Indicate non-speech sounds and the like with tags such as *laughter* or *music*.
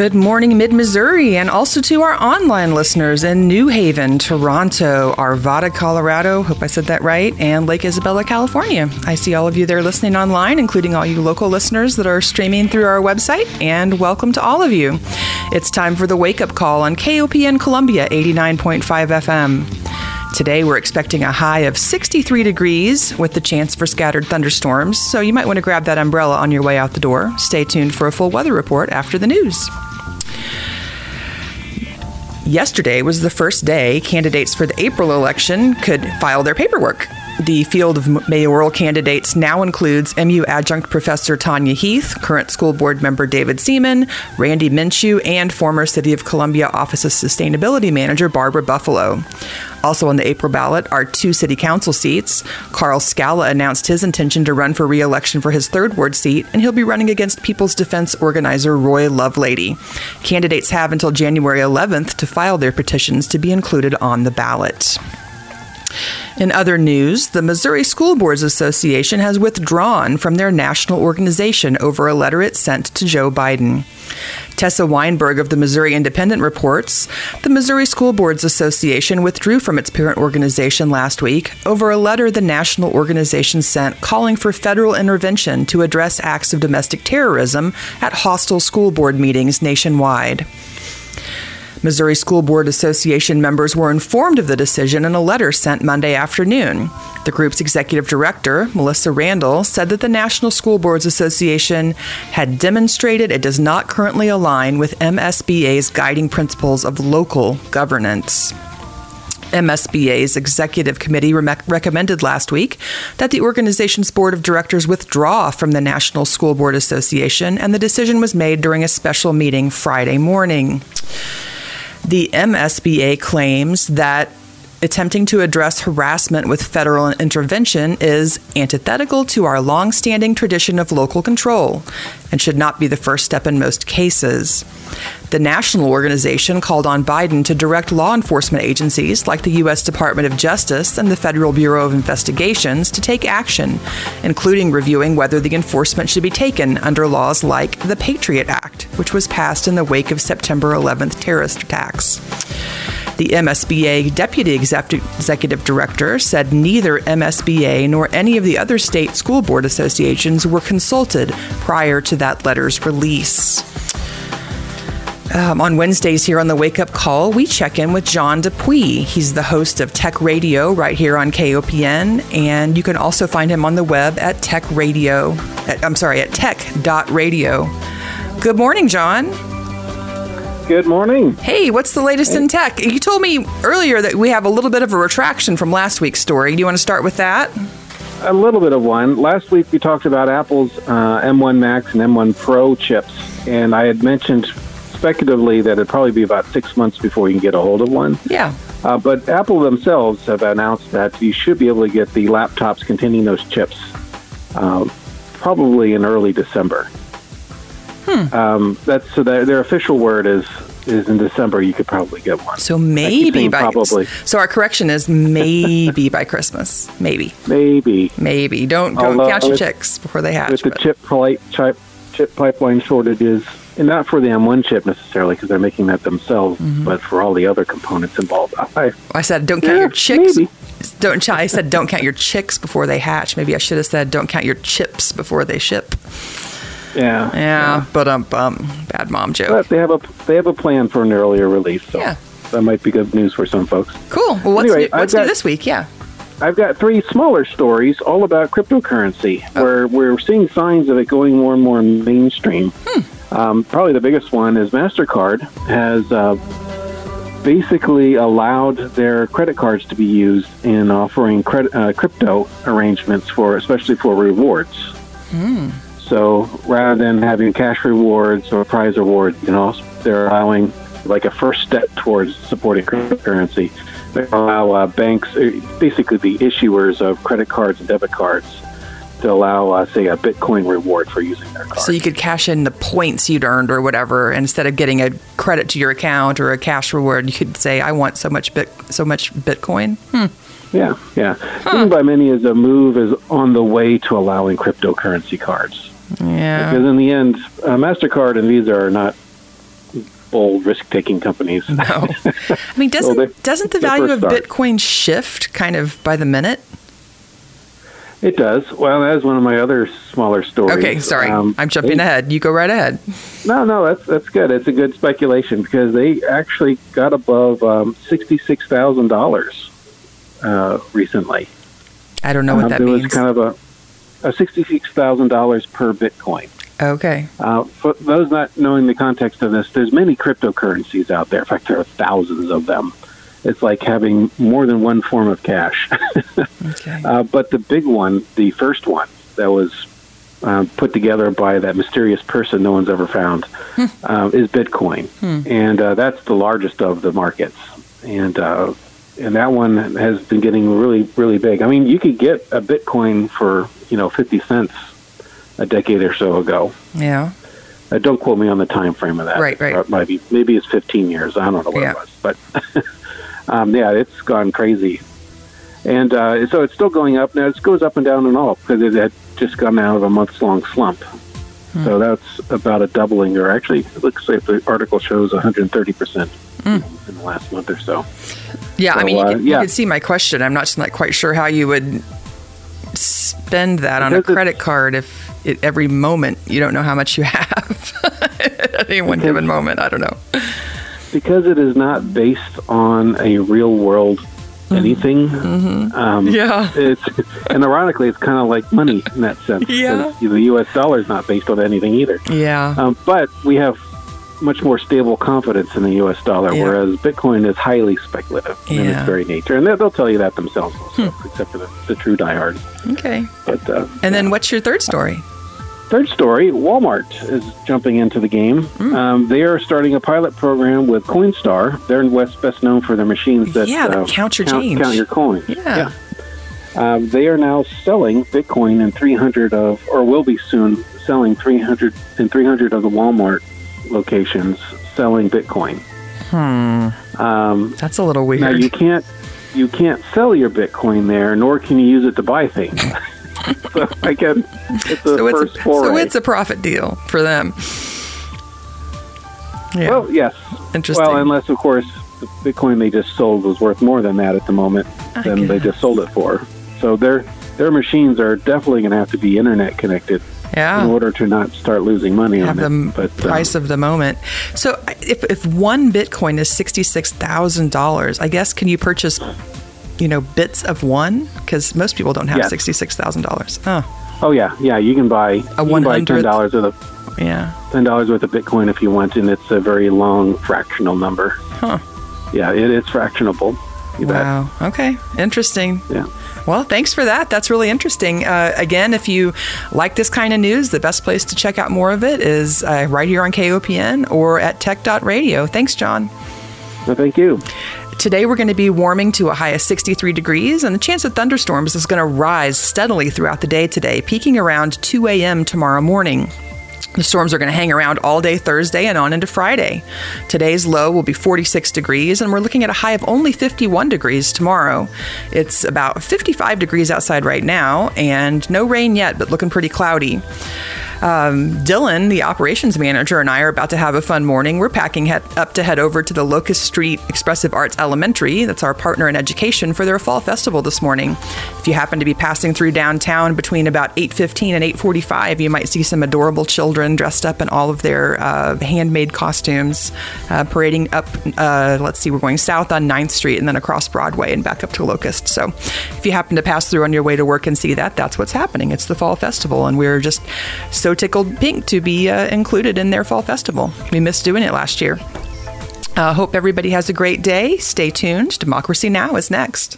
Good morning, Mid Missouri, and also to our online listeners in New Haven, Toronto, Arvada, Colorado. Hope I said that right, and Lake Isabella, California. I see all of you there listening online, including all you local listeners that are streaming through our website, and welcome to all of you. It's time for the wake up call on KOPN Columbia 89.5 FM. Today, we're expecting a high of 63 degrees with the chance for scattered thunderstorms, so you might want to grab that umbrella on your way out the door. Stay tuned for a full weather report after the news. Yesterday was the first day candidates for the April election could file their paperwork. The field of mayoral candidates now includes MU adjunct professor Tanya Heath, current school board member David Seamon, Randy Minchew, and former City of Columbia Office of Sustainability Manager Barbara Buffalo. Also on the April ballot are two city council seats. Karl Skala announced his intention to run for re election for his third ward seat, and he'll be running against People's Defense organizer Roy Lovelady. Candidates have until January 11th to file their petitions to be included on the ballot. In other news, the Missouri School Boards Association has withdrawn from their national organization over a letter it sent to Joe Biden. Tessa Weinberg of the Missouri Independent reports the Missouri School Boards Association withdrew from its parent organization last week over a letter the national organization sent calling for federal intervention to address acts of domestic terrorism at hostile school board meetings nationwide. Missouri School Board Association members were informed of the decision in a letter sent Monday afternoon. The group's executive director, Melissa Randol, said that the National School Boards Association had demonstrated it does not currently align with MSBA's guiding principles of local governance. MSBA's executive committee re- recommended last week that the organization's board of directors withdraw from the National School Board Association, and the decision was made during a special meeting Friday morning. The MSBA claims that attempting to address harassment with federal intervention is antithetical to our long-standing tradition of local control and should not be the first step in most cases. The national organization called on Biden to direct law enforcement agencies like the U.S. Department of Justice and the Federal Bureau of Investigations to take action, including reviewing whether the enforcement should be taken under laws like the Patriot Act, which was passed in the wake of September 11th terrorist attacks. The MSBA deputy executive director said neither MSBA nor any of the other state school board associations were consulted prior to that letter's release. Um, on Wednesdays here on the Wake Up Call, we check in with John Dupuy. He's the host of Tech Radio right here on KOPN, and you can also find him on the web at Tech Radio. At, I'm sorry, at tech.radio. Good morning, John. Good morning. Hey, what's the latest in tech? You told me earlier that we have a little bit of a retraction from last week's story. Do you want to start with that? A little bit of one. Last week we talked about Apple's uh, M1 Max and M1 Pro chips, and I had mentioned speculatively that it'd probably be about six months before you can get a hold of one. Yeah. Uh, but Apple themselves have announced that you should be able to get the laptops containing those chips uh, probably in early December. Hmm. Um, that's so their, their official word is is in December. You could probably get one. So maybe by probably. So our correction is maybe by Christmas. Maybe. Maybe. Maybe. Don't don't Although count your with- chicks before they hatch. with the but- chip, chip chip pipeline shortages, and not for the M1 chip necessarily because they're making that themselves, Mm-hmm. but for all the other components involved. I, I said don't count Yeah, your chicks. maybe. Don't I said don't count your chicks before they hatch. Maybe I should have said don't count your chips before they ship. Yeah, Yeah, but um, um, bad mom joke. But they have a they have a plan for an earlier release, so Yeah. that might be good news for some folks. Cool. Well, what's Anyway, new, what's I've new this week? Yeah. I've got three smaller stories all about cryptocurrency, Oh. where we're seeing signs of it going more and more mainstream. Hmm. Um, probably the biggest one is Mastercard has uh, basically allowed their credit cards to be used in offering credit, uh, crypto arrangements for, especially for rewards. Hmm. So rather than having cash rewards or prize rewards, you know, they're allowing like a first step towards supporting cryptocurrency. They allow uh, banks, uh, basically the issuers of credit cards and debit cards, to allow, uh, say, a Bitcoin reward for using their card. So you could cash in the points you'd earned or whatever, and instead of getting a credit to your account or a cash reward, you could say, "I want so much bit, so much Bitcoin." Hmm. yeah, yeah. Seen by many as a move is on the way to allowing cryptocurrency cards. Yeah. Because in the end, uh, Mastercard and Visa are not bold risk-taking companies. No, *laughs* I mean, doesn't Well, they- doesn't the value of start. Bitcoin shift kind of by the minute? It does. Well, that is one of my other smaller stories. Okay, sorry, Um, I'm jumping they- ahead. You go right ahead. No, no, that's that's good. It's a good speculation because they actually got above um, sixty-six thousand dollars uh, recently. I don't know what Uh, that means. was kind of a, thousand dollars per Bitcoin. okay, Uh, for those not knowing the context of this, there's many cryptocurrencies out there. In fact, there are thousands of them. It's like having more than one form of cash. *laughs* okay, Uh, but the big one, the first one that was um, put together by that mysterious person no one's ever found, uh, is Bitcoin, and uh, that's the largest of the markets. And uh, and that one has been getting really, really big. I mean, you could get a Bitcoin for you know fifty cents a decade or so ago. yeah, Uh, don't quote me on the time frame of that. Right, right. Uh, maybe maybe it's 15 years. I don't know what Yeah. it was, but *laughs* um, yeah, it's gone crazy. And uh, so it's still going up now. It goes up and down and all because it had just gone out of a months long slump. Hmm. So that's about a doubling, or actually, it looks like the article shows 130 percent Hmm. in the last month or so. Yeah. I mean, you, uh, can, you can see my question. I'm not not quite sure how you would spend that on a credit card if it, every moment you don't know how much you *laughs* have at any one given moment. I don't know. Because it is not based on a real world anything. Um, Mm-hmm. Yeah. it's and ironically, it's kind of like money in that sense. *laughs* Yeah. the U.S. dollar is not based on anything either. Yeah. Um, but we have much more stable confidence in the U.S. dollar, Yeah. whereas Bitcoin is highly speculative in Yeah. Hmm. its very nature, and they'll, tell you that themselves, also, except for the, the true diehards. Okay. But uh, And then what's your third story? Third story, Walmart is jumping into the game. Hmm. Um, they are starting a pilot program with Coinstar. They're in West best known for their machines that, Yeah, uh, count your count, change. count your coins. Yeah. Um, they are now selling Bitcoin in 300 of, or will be soon selling 300 in 300 of the Walmart locations selling Bitcoin. Hmm. Um, That's a little weird. now you can't you can't sell your Bitcoin there, nor can you use it to buy things. *laughs* so again, it's a so first it's a, foray. so it's a profit deal for them. Yeah. Well, yes. Interesting. Well, unless of course the Bitcoin they just sold was worth more than that at the moment I than they just sold it for. So their their machines are definitely going to have to be internet connected yeah. in order to not start losing money have the on m- it. But um, price of the moment. So if, if one Bitcoin is sixty six thousand dollars, I guess can you purchase, you know, bits of one? Because most people don't have Yes. sixty six thousand dollars. Oh, oh yeah, yeah, you can buy can buy ten dollars worth of yeah. ten dollars worth of Bitcoin if you want, and it's a very long fractional number. Huh. Yeah, it is fractionable. You bet. Wow. Okay. Interesting. Yeah. Well, thanks for that. That's really interesting. Uh, again, if you like this kind of news, the best place to check out more of it is uh, right here on KOPN or at tech.radio. Thanks, John. Well, thank you. Today, we're going to be warming to a high of 63 degrees, and the chance of thunderstorms is going to rise steadily throughout the day today, peaking around 2 a.m. tomorrow morning. The storms are going to hang around all day Thursday and on into Friday. Today's low will be 46 degrees, and we're looking at a high of only 51 degrees tomorrow. It's about 55 degrees outside right now, and no rain yet, but looking pretty cloudy. Um, Dylan, the operations manager, and I are about to have a fun morning. We're packing head, up to head over to the Locust Street Expressive Arts Elementary. That's our partner in education for their fall festival this morning. If you happen to be passing through downtown between about 8:15 and 8:45, you might see some adorable children dressed up in all of their uh, handmade costumes, uh, parading up. Uh, let's see, we're going south on 9th Street and then across Broadway and back up to Locust. So, if you happen to pass through on your way to work and see that, that's what's happening. It's the fall festival, and we're just so tickled pink to be uh, included in their fall festival. We missed doing it last year. Uh, hope everybody has a great day. Stay tuned. Democracy Now! is next.